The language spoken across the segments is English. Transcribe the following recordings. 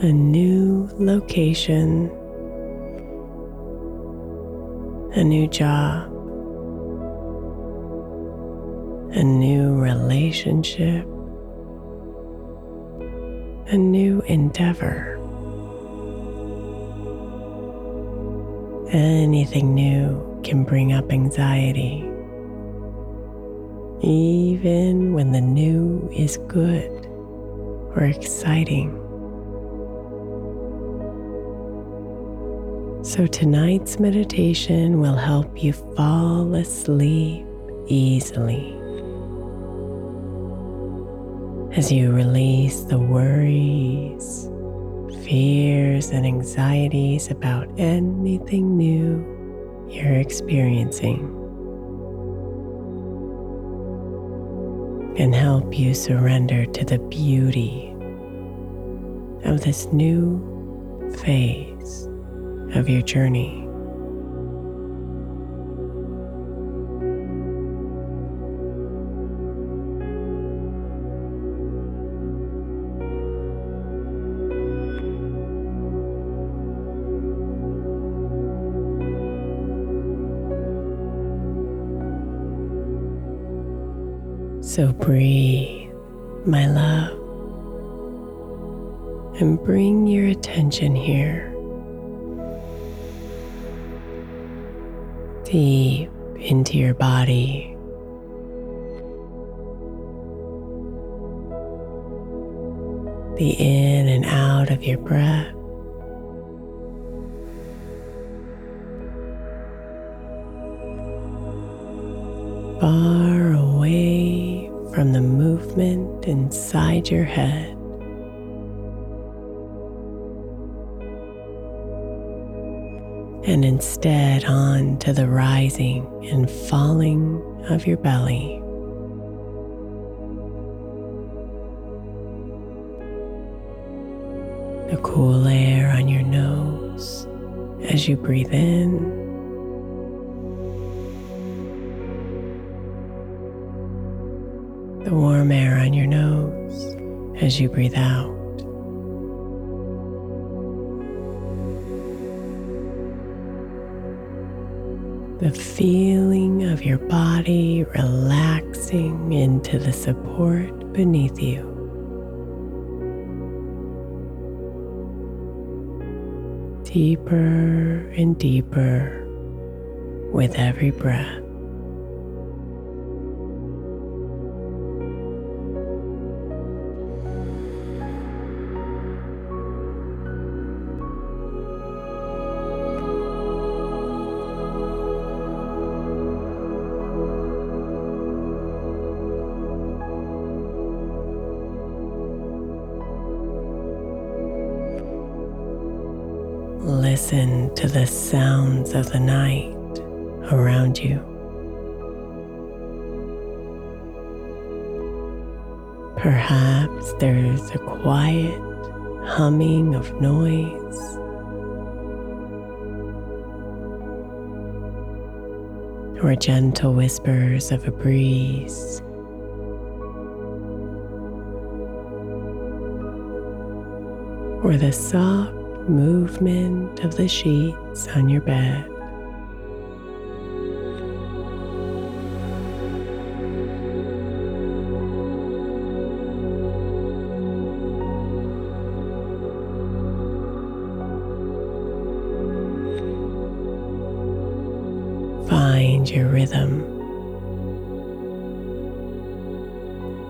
A new location, a new job, a new relationship, a new endeavor. Anything new can bring up anxiety, even when the new is good or exciting. So, tonight's meditation will help you fall asleep easily as you release the worries, fears, and anxieties about anything new you're experiencing. And help you surrender to the beauty of this new phase of your journey. So breathe, my love, and bring your attention here deep into your body. The in and out of your breath. Far away from the movement inside your head. And instead on to the rising and falling of your belly. The cool air on your nose as you breathe in. The warm air on your nose as you breathe out. The feeling of your body relaxing into the support beneath you. deeper and deeper with every breath. To the sounds of the night around you. Perhaps there's a quiet humming of noise. Or gentle whispers of a breeze. Or the soft movement of the sheets on your bed. Find your rhythm,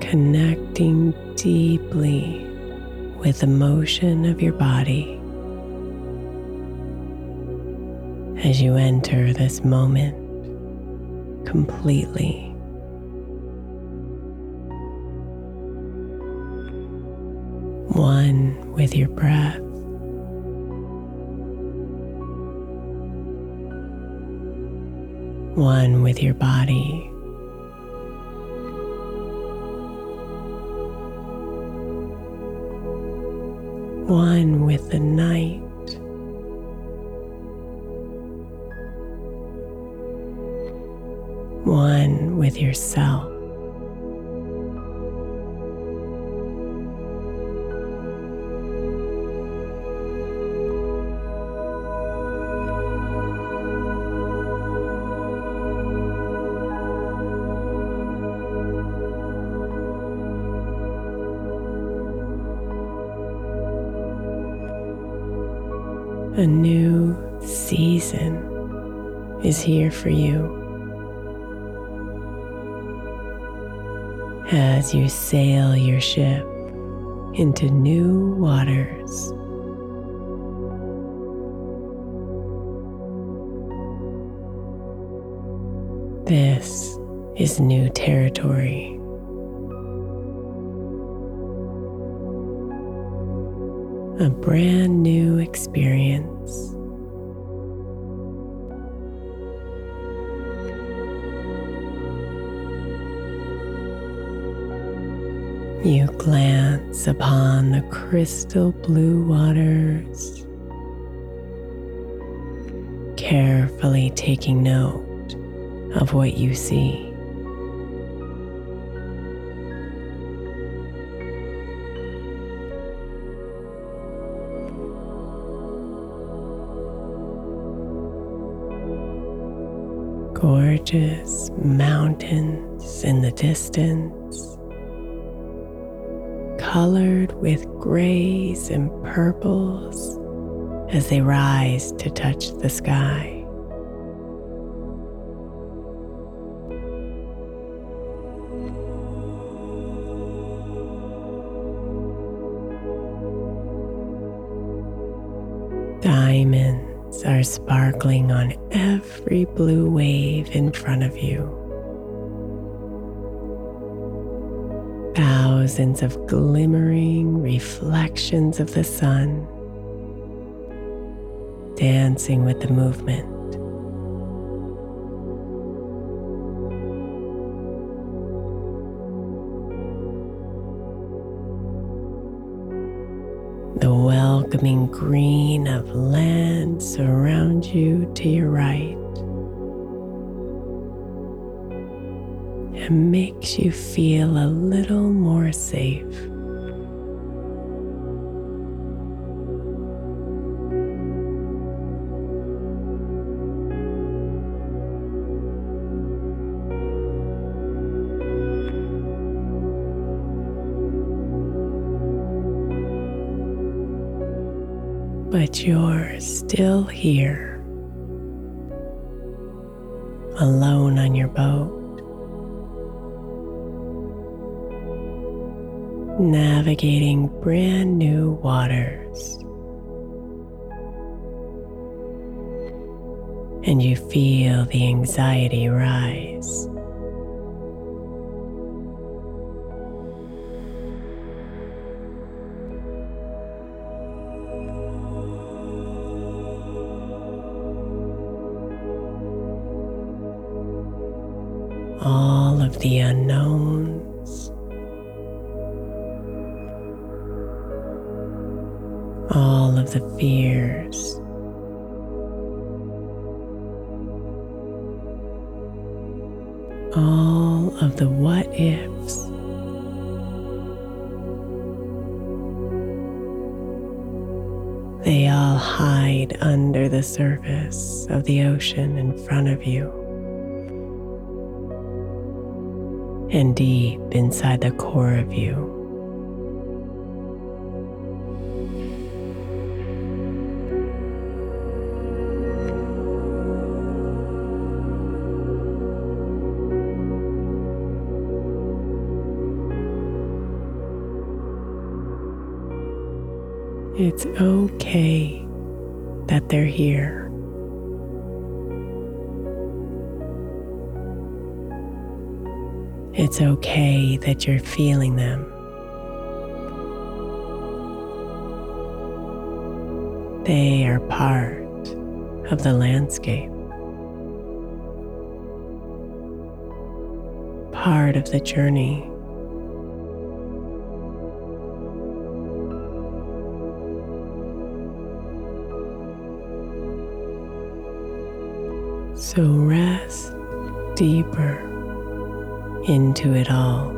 connecting deeply with the motion of your body. As you enter this moment completely. One with your breath. One with your body. One with the night. One with yourself. A new season is here for you. As you sail your ship into new waters. This is new territory. A brand new experience. You glance upon the crystal blue waters, carefully taking note of what you see. Gorgeous mountains in the distance colored with grays and purples as they rise to touch the sky. Diamonds are sparkling on every blue wave in front of you. Thousands of glimmering reflections of the sun dancing with the movement. The welcoming green of land surrounds you to your right. and makes you feel a little but you're still here, alone on your boat. Navigating brand new waters. and you feel the anxiety rise. All of the unknowns, all of the fears. all of the what ifs. They all hide under the surface of the ocean in front of you. And deep inside the core of you. It's okay that they're here. It's okay that you're feeling them. They are part of the landscape, part of the journey. So rest deeper into it all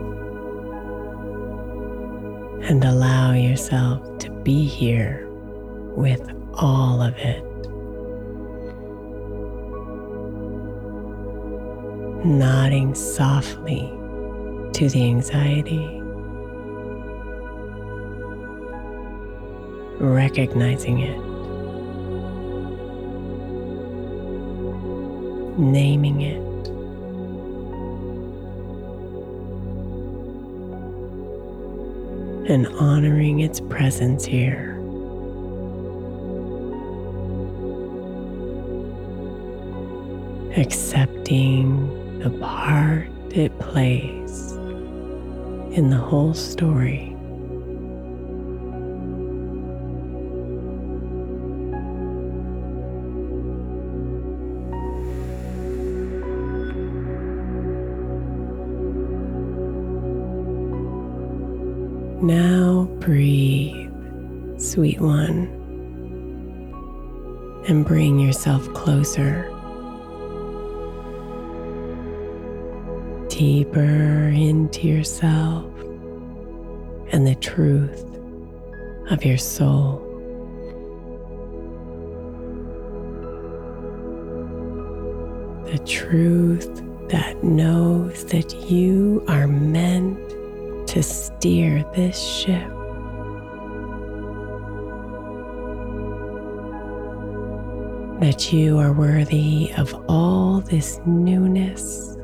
and allow yourself to be here with all of it. Nodding softly to the anxiety, recognizing it. naming it. And honoring its presence here. Accepting the part it plays in the whole story. Breathe, sweet one, and bring yourself closer, deeper into yourself and the truth of your soul. The truth that knows that you are meant to steer this ship. That you are worthy of all this newness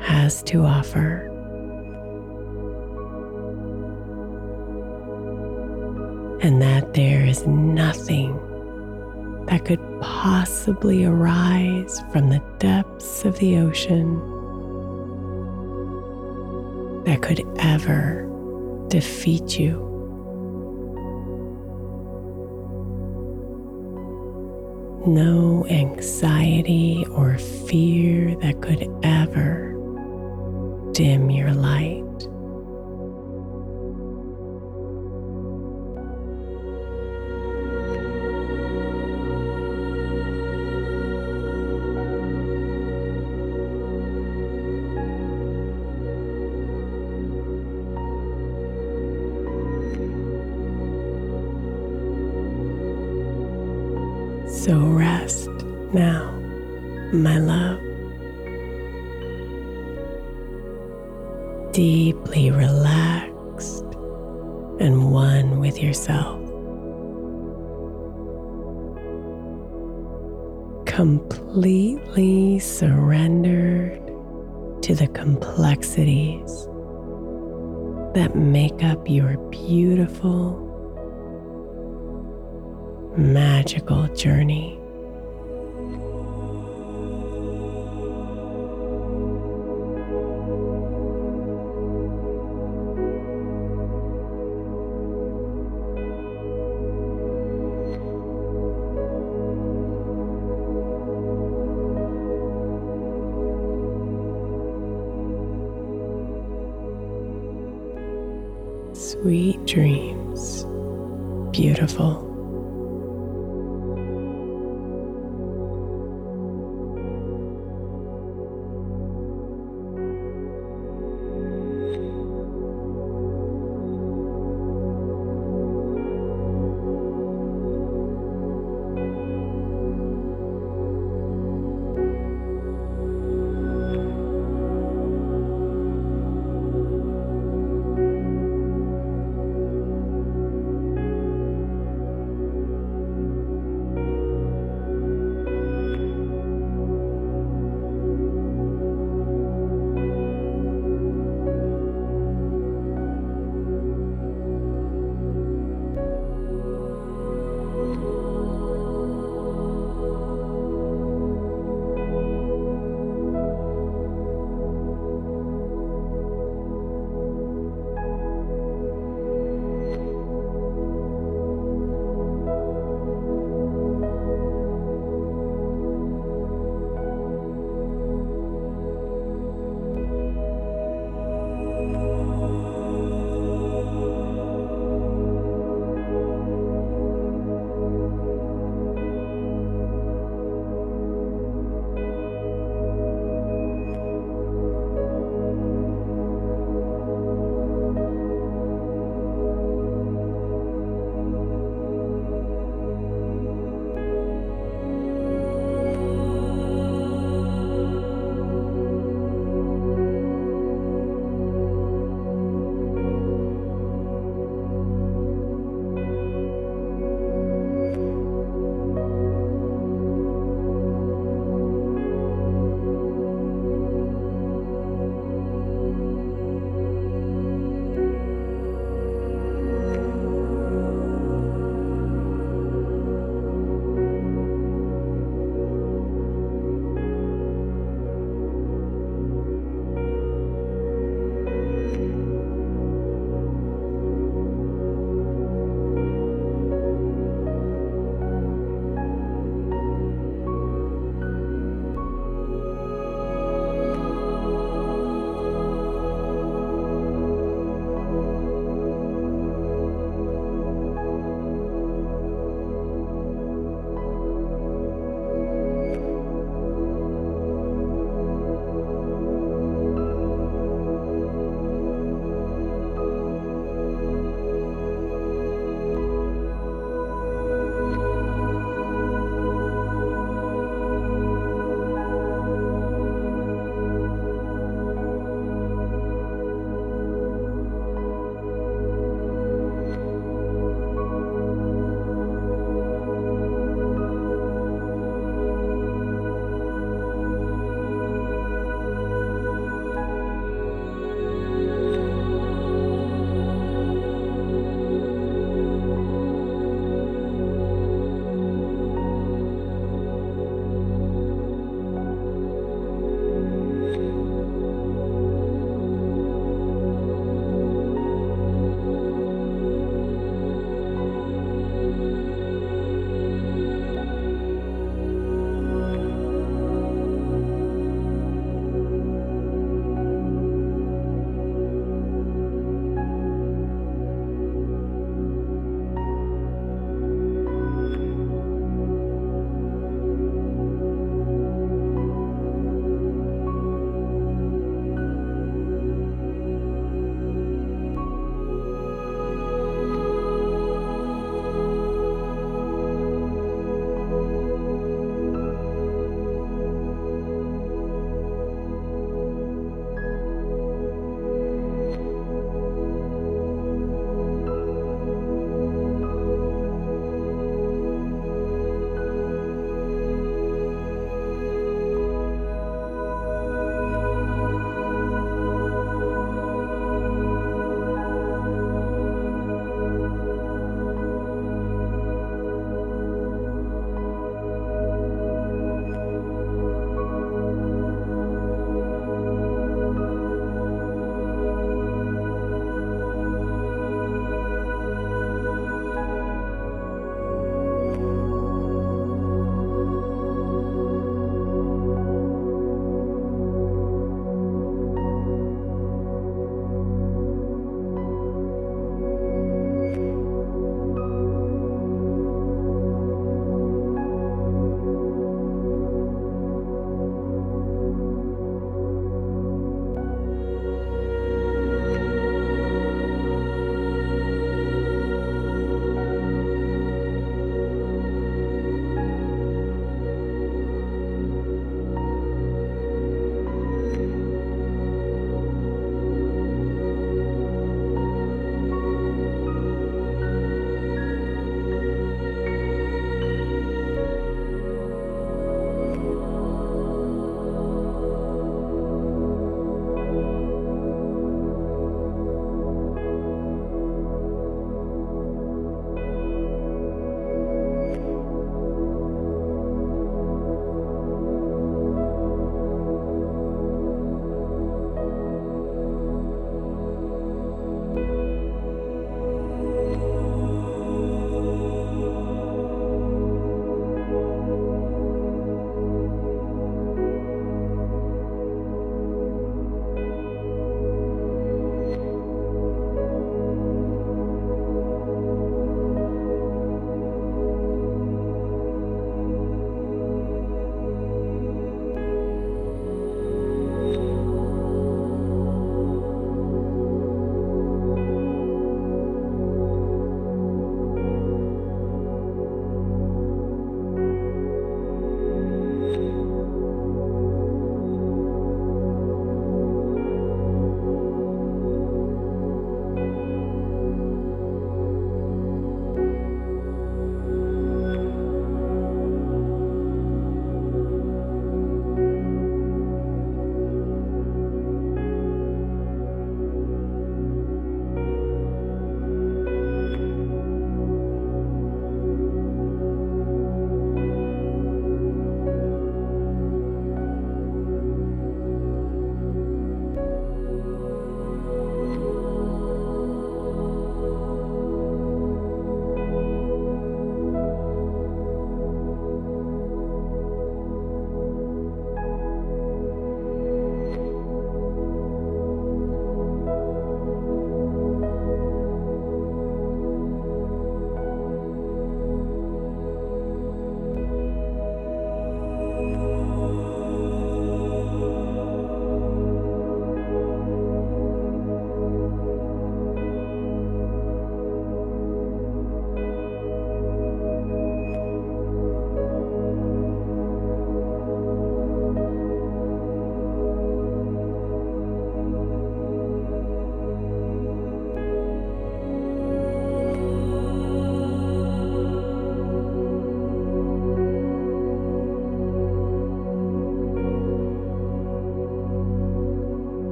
has to offer. And that there is nothing that could possibly arise from the depths of the ocean that could ever defeat you. No anxiety or fear that could ever dim your light. So rest now, my love. Deeply relaxed and one with yourself. completely surrendered to the complexities that make up your beautiful, magical journey. Sweet dreams, beautiful.